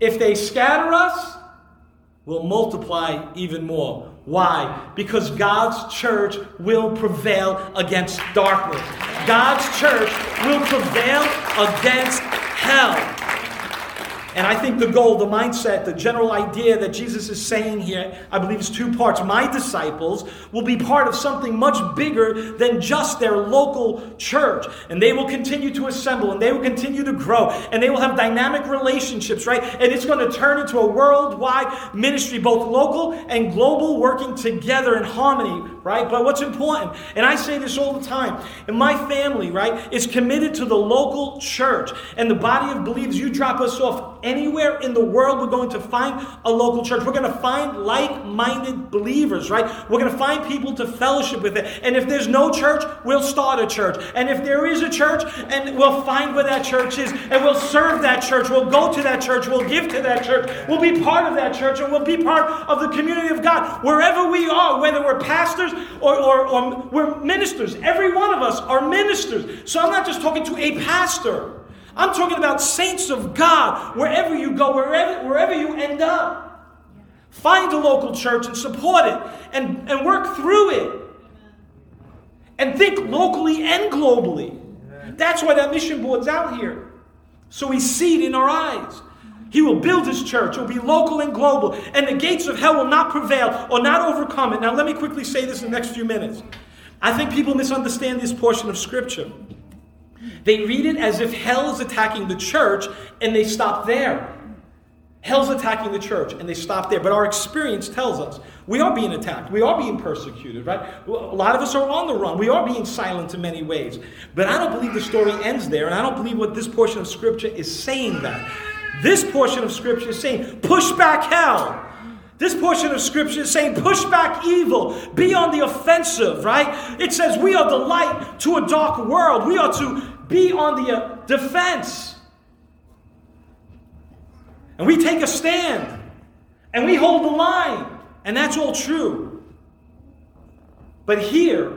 If they scatter us, will multiply even more. Why? Because God's church will prevail against darkness. God's church will prevail against hell. And I think the goal, the mindset, the general idea that Jesus is saying here, I believe is two parts. My disciples will be part of something much bigger than just their local church. And they will continue to assemble and they will continue to grow and they will have dynamic relationships, right? And it's going to turn into a worldwide ministry, both local and global, working together in harmony, right? But what's important, and I say this all the time, and my family, right, is committed to the local church and the body of believers. You drop us off anywhere in the world, we're going to find a local church. We're going to find like minded believers, right? We're going to find people to fellowship with it. And if there's no church, we'll start a church. And if there is a church, and we'll find where that church is, and we'll serve that church. We'll go to that church. We'll give to that church. We'll be part of that church, and we'll be part of the community of God. Wherever we are, whether we're pastors or, or, or we're ministers, every one of us are ministers. So I'm not just talking to a pastor. I'm talking about saints of God, wherever you go, wherever, wherever you end up. Find a local church and support it and, and work through it. And think locally and globally. That's why that mission board's out here. So we see it in our eyes. He will build his church. It will be local and global. And the gates of hell will not prevail or not overcome it. Now, let me quickly say this in the next few minutes. I think people misunderstand this portion of Scripture. They read it as if hell is attacking the church and they stop there. Hell's attacking the church and they stop there. But our experience tells us we are being attacked. We are being persecuted, right? A lot of us are on the run. We are being silent in many ways. But I don't believe the story ends there. And I don't believe what this portion of Scripture is saying that. This portion of Scripture is saying, push back hell. This portion of scripture is saying, push back evil, be on the offensive, right? It says, we are the light to a dark world. We are to be on the uh, defense. And we take a stand and we hold the line. And that's all true. But here,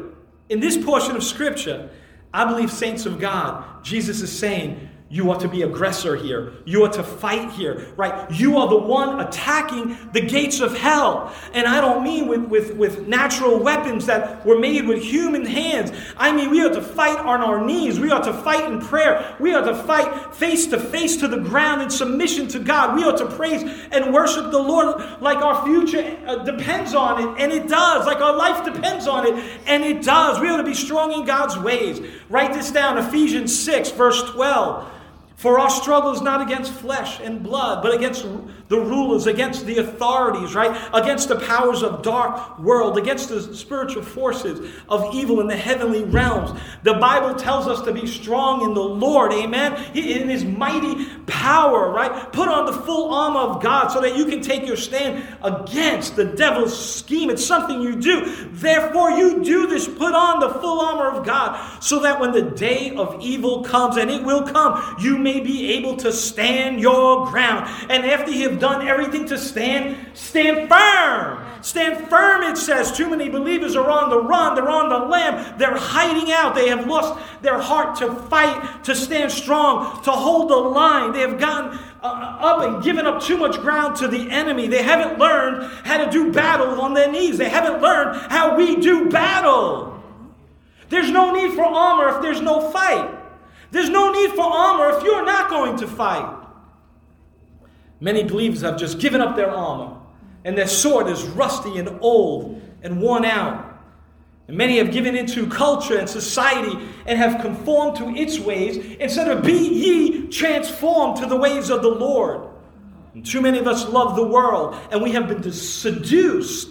in this portion of Scripture, I believe, saints of God, Jesus is saying, you are to be aggressor here. You are to fight here, right? You are the one attacking the gates of hell. And I don't mean with, with, with natural weapons that were made with human hands. I mean, we are to fight on our knees. We are to fight in prayer. We are to fight face to face to the ground in submission to God. We are to praise and worship the Lord like our future uh, depends on it. And it does. Like our life depends on it. And it does. We are to be strong in God's ways. Write this down Ephesians 6, verse 12. For our struggle is not against flesh and blood, but against the rulers, against the authorities, right? Against the powers of dark world, against the spiritual forces of evil in the heavenly realms. The Bible tells us to be strong in the Lord, amen? In his mighty power, right? Put on the full armor of God so that you can take your stand against the devil's scheme. It's something you do. Therefore, you do this. Put on the full armor of God so that when the day of evil comes, and it will come, you may be able to stand your ground. And after you have done everything to stand, stand firm. Stand firm, it says. Too many believers are on the run, they're on the lam, they're hiding out. They have lost their heart to fight, to stand strong, to hold the line. They have gotten uh, up and given up too much ground to the enemy. They haven't learned how to do battle on their knees, they haven't learned how we do battle. There's no need for armor if there's no fight. There's no need for armor if you're not going to fight. Many believers have just given up their armor, and their sword is rusty and old and worn out. And many have given into culture and society and have conformed to its ways instead of be ye transformed to the ways of the Lord. And too many of us love the world, and we have been seduced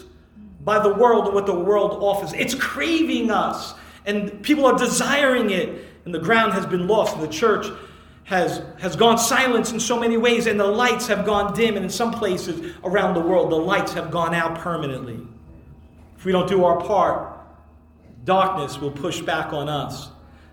by the world and what the world offers. It's craving us, and people are desiring it and the ground has been lost, and the church has, has gone silent in so many ways, and the lights have gone dim, and in some places around the world, the lights have gone out permanently. If we don't do our part, darkness will push back on us.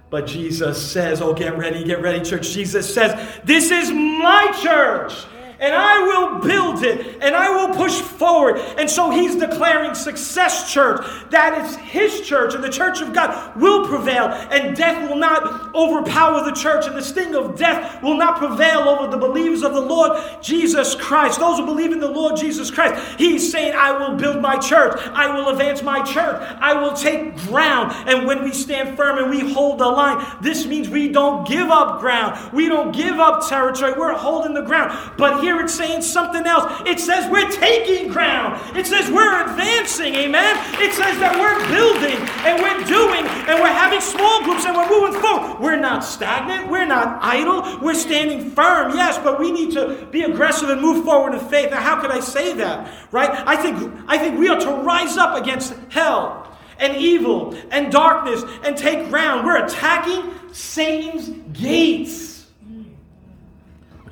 But Jesus says, Oh, get ready, get ready, church. Jesus says, This is my church and I will build it and I will push forward. And so he's declaring success church. That is his church and the church of God will prevail and death will not overpower the church and the sting of death will not prevail over the believers of the Lord Jesus Christ. Those who believe in the Lord Jesus Christ. He's saying, I will build my church. I will advance my church. I will take ground. And when we stand firm and we hold the line, this means we don't give up ground. We don't give up territory. We're holding the ground. But here here it's saying something else. It says we're taking ground. It says we're advancing. Amen. It says that we're building and we're doing and we're having small groups and we're moving forward. We're not stagnant. We're not idle. We're standing firm. Yes, but we need to be aggressive and move forward in faith. Now, how could I say that? Right? I think I think we are to rise up against hell and evil and darkness and take ground. We're attacking Satan's gates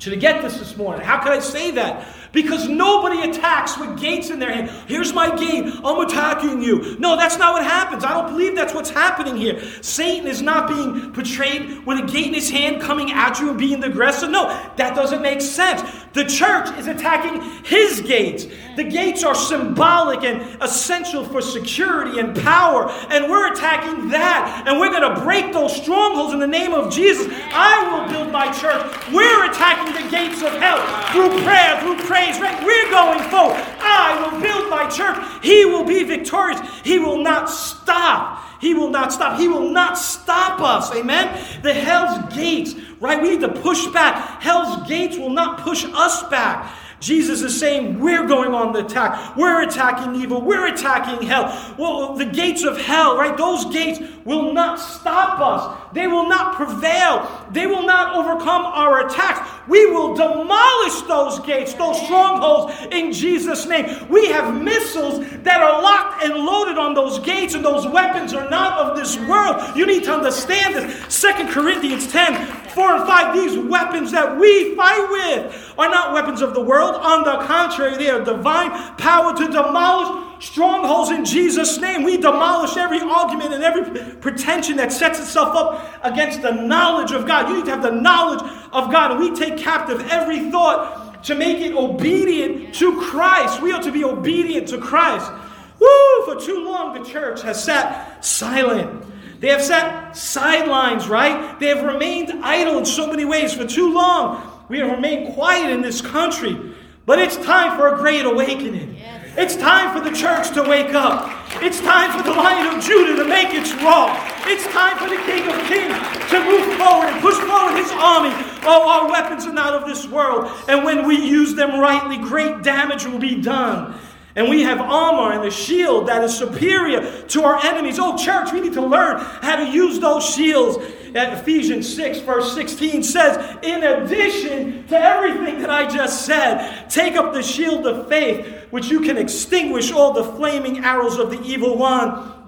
you to get this this morning. How can I say that? Because nobody attacks with gates in their hand. Here's my gate. I'm attacking you. No, that's not what happens. I don't believe that's what's happening here. Satan is not being portrayed with a gate in his hand coming at you and being the aggressor. No, that doesn't make sense. The church is attacking his gates. The gates are symbolic and essential for security and power. And we're attacking that. And we're going to break those strongholds in the name of Jesus. I will build my church. We're attacking the gates of hell through prayer, through prayer right? We're going forward. I will build my church. He will be victorious. He will not stop. He will not stop. He will not stop us. Amen. The hell's gates, right? We need to push back. Hell's gates will not push us back. Jesus is saying, We're going on the attack. We're attacking evil. We're attacking hell. Well, the gates of hell, right? Those gates will not stop us. They will not prevail. They will not overcome our attacks. We will demolish those gates, those strongholds in Jesus' name. We have missiles that are locked and loaded on those gates, and those weapons are not of this world. You need to understand this. Second Corinthians 10 4 and 5. These weapons that we fight with are not weapons of the world. On the contrary, they are divine power to demolish strongholds in Jesus' name. We demolish every argument and every pretension that sets itself up against the knowledge of God. You need to have the knowledge of God. We take captive every thought to make it obedient to Christ. We are to be obedient to Christ. Woo! For too long, the church has sat silent. They have sat sidelines, right? They have remained idle in so many ways for too long. We have remained quiet in this country. But it's time for a great awakening. It's time for the church to wake up. It's time for the Lion of Judah to make its roar. It's time for the King of Kings to move forward and push forward his army. Oh, our weapons are not of this world. And when we use them rightly, great damage will be done. And we have armor and a shield that is superior to our enemies. Oh, church, we need to learn how to use those shields. At Ephesians 6, verse 16 says, In addition to everything that I just said, take up the shield of faith, which you can extinguish all the flaming arrows of the evil one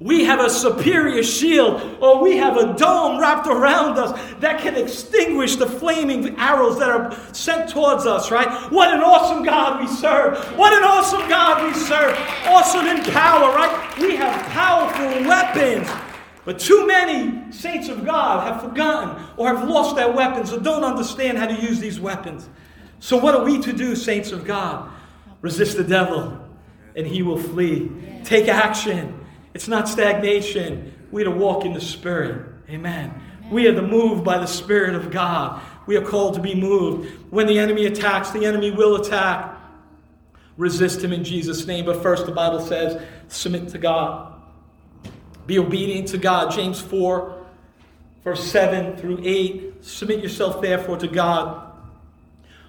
we have a superior shield, or we have a dome wrapped around us that can extinguish the flaming arrows that are sent towards us, right? What an awesome God we serve! What an awesome God we serve! Awesome in power, right? We have powerful weapons. But too many saints of God have forgotten or have lost their weapons or don't understand how to use these weapons. So, what are we to do, saints of God? Resist the devil, and he will flee. Take action. It's not stagnation. We to walk in the Spirit. Amen. We are to move by the Spirit of God. We are called to be moved. When the enemy attacks, the enemy will attack. Resist him in Jesus' name. But first, the Bible says, submit to God. Be obedient to God. James 4, verse 7 through 8. Submit yourself, therefore, to God.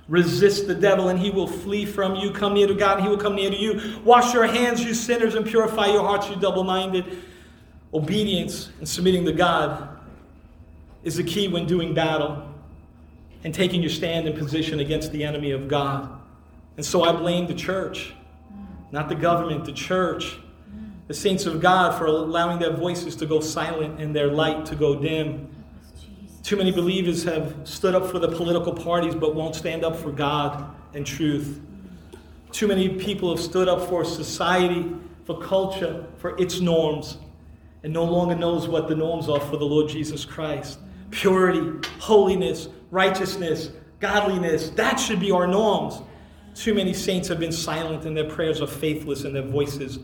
Resist the devil and he will flee from you. Come near to God and he will come near to you. Wash your hands, you sinners, and purify your hearts, you double minded. Obedience and submitting to God is the key when doing battle and taking your stand and position against the enemy of God. And so I blame the church, not the government, the church, the saints of God for allowing their voices to go silent and their light to go dim. Too many believers have stood up for the political parties but won't stand up for God and truth. Too many people have stood up for society, for culture, for its norms, and no longer knows what the norms are for the Lord Jesus Christ. Purity, holiness, righteousness, godliness, that should be our norms. Too many saints have been silent and their prayers are faithless and their voices are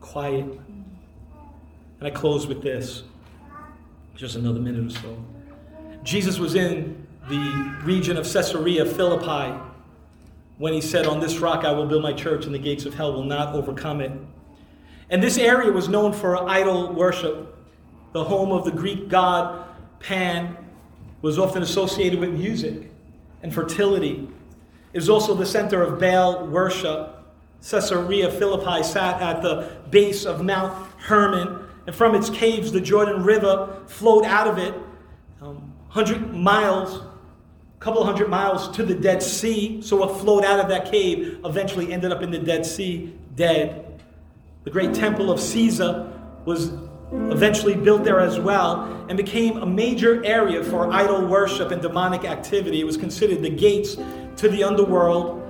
quiet. And I close with this. Just another minute or so. Jesus was in the region of Caesarea Philippi when he said, On this rock I will build my church, and the gates of hell will not overcome it. And this area was known for idol worship. The home of the Greek god Pan was often associated with music and fertility. It was also the center of Baal worship. Caesarea Philippi sat at the base of Mount Hermon, and from its caves, the Jordan River flowed out of it, um, 100 miles a couple hundred miles to the Dead Sea. So what flowed out of that cave eventually ended up in the Dead Sea, dead. The great temple of Caesar was eventually built there as well and became a major area for idol worship and demonic activity. It was considered the gates to the underworld,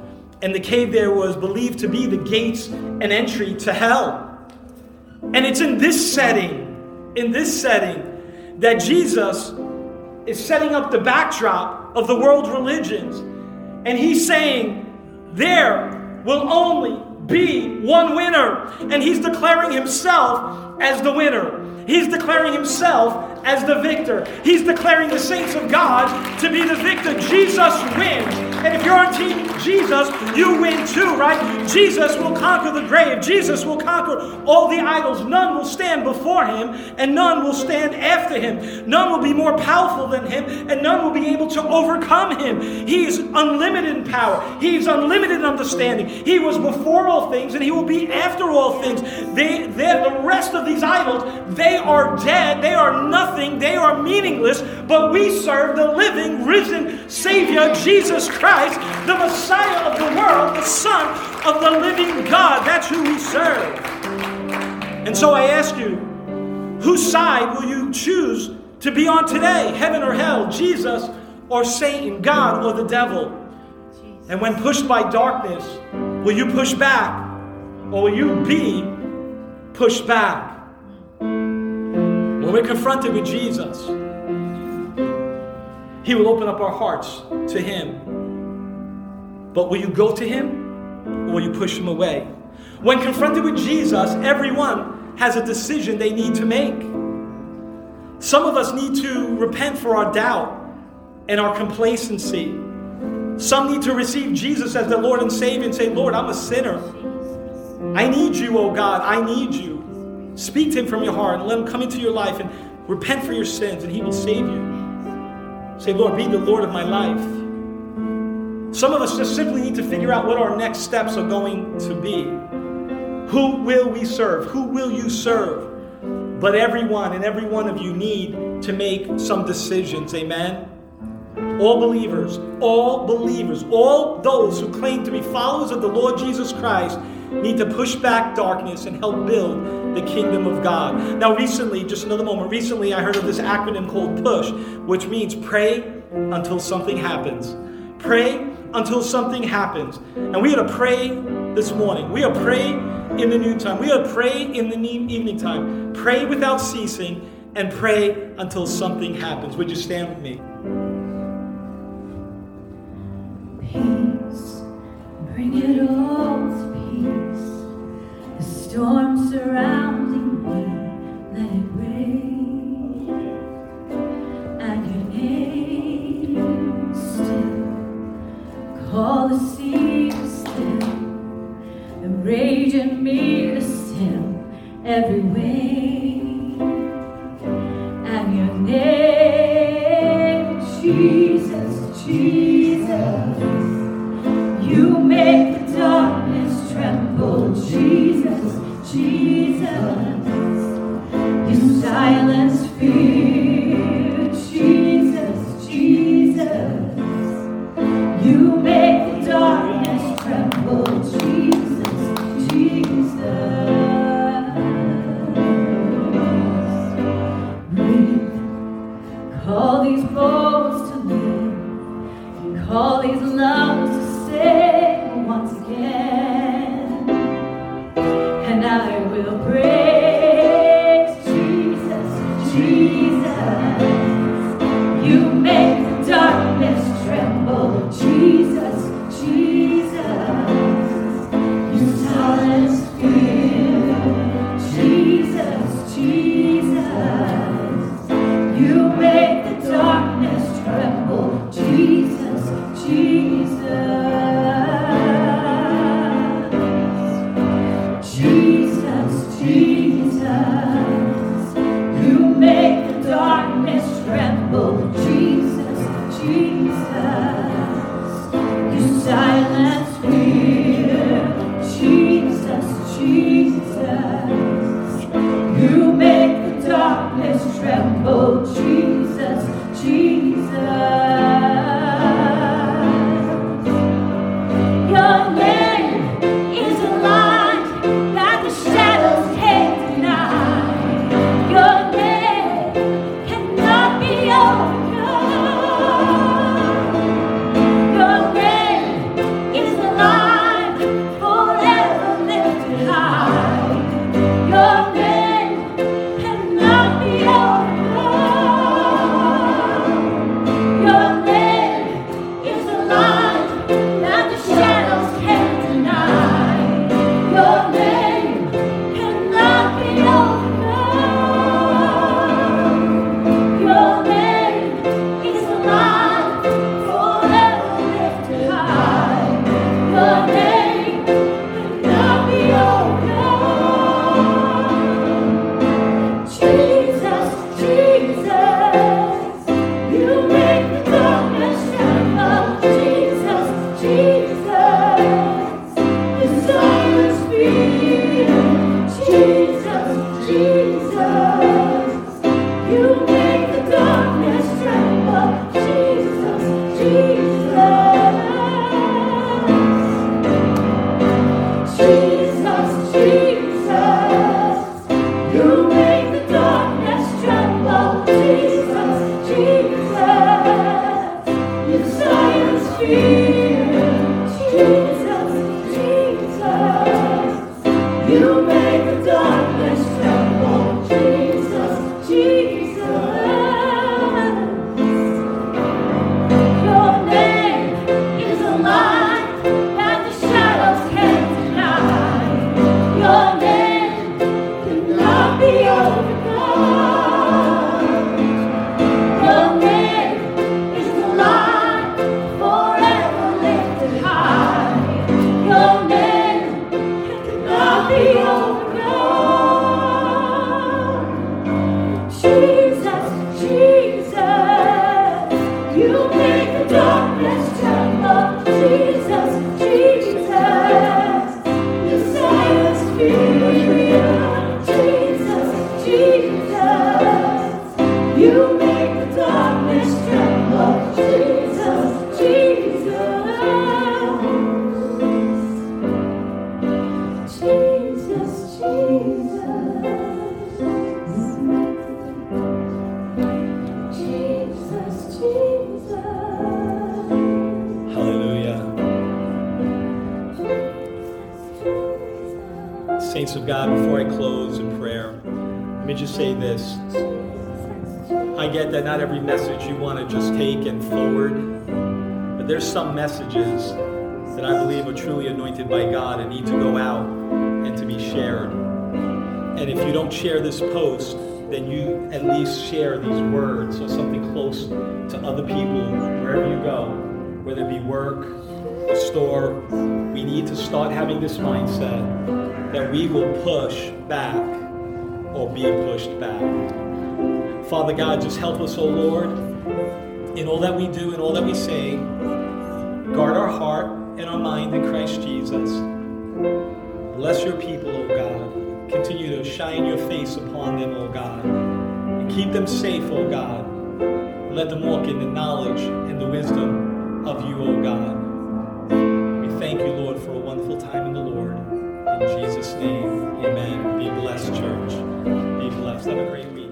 and the cave there was believed to be the gates and entry to hell. And it's in this setting, in this setting, that Jesus is setting up the backdrop of the world's religions. And he's saying, there will only be one winner. And he's declaring himself as the winner. He's declaring himself as the victor. He's declaring the saints of God to be the victor. Jesus wins. And if you're on team Jesus, you win too, right? Jesus will conquer the grave. Jesus will conquer all the idols. None will stand before him, and none will stand after him. None will be more powerful than him, and none will be able to overcome him. He is unlimited in power. He's unlimited in understanding. He was before all things, and he will be after all things. They, the rest of these idols, they are dead. They are nothing, they are meaningless, but we serve the living, risen Savior, Jesus Christ, the Messiah of the world, the Son of the living God. That's who we serve. And so I ask you, whose side will you choose to be on today? Heaven or hell? Jesus or Satan? God or the devil? And when pushed by darkness, will you push back or will you be pushed back? We're confronted with Jesus, He will open up our hearts to Him. But will you go to Him or will you push Him away? When confronted with Jesus, everyone has a decision they need to make. Some of us need to repent for our doubt and our complacency. Some need to receive Jesus as their Lord and Savior and say, Lord, I'm a sinner. I need you, oh God. I need you. Speak to Him from your heart and let Him come into your life and repent for your sins, and He will save you. Say, Lord, be the Lord of my life. Some of us just simply need to figure out what our next steps are going to be. Who will we serve? Who will you serve? But everyone and every one of you need to make some decisions. Amen. All believers, all believers, all those who claim to be followers of the Lord Jesus Christ need to push back darkness and help build the kingdom of God. Now, recently, just another moment, recently I heard of this acronym called PUSH, which means pray until something happens. Pray until something happens. And we are to pray this morning. We are pray in the noontime. We are pray in the evening time. Pray without ceasing and pray until something happens. Would you stand with me? Peace, bring it all storm surrounding me, let it rain. And your name still, call the sea still, the rage in me still every wave. And your name, Jesus, Jesus, you make Jesus. Some messages that I believe are truly anointed by God and need to go out and to be shared. And if you don't share this post, then you at least share these words or something close to other people wherever you go, whether it be work, a store. We need to start having this mindset that we will push back or be pushed back. Father God, just help us, O oh Lord, in all that we do and all that we say. Guard our heart and our mind in Christ Jesus. Bless your people, O God. Continue to shine your face upon them, O God. And keep them safe, O God. Let them walk in the knowledge and the wisdom of you, O God. We thank you, Lord, for a wonderful time in the Lord. In Jesus' name, amen. Be blessed, church. Be blessed. Have a great week.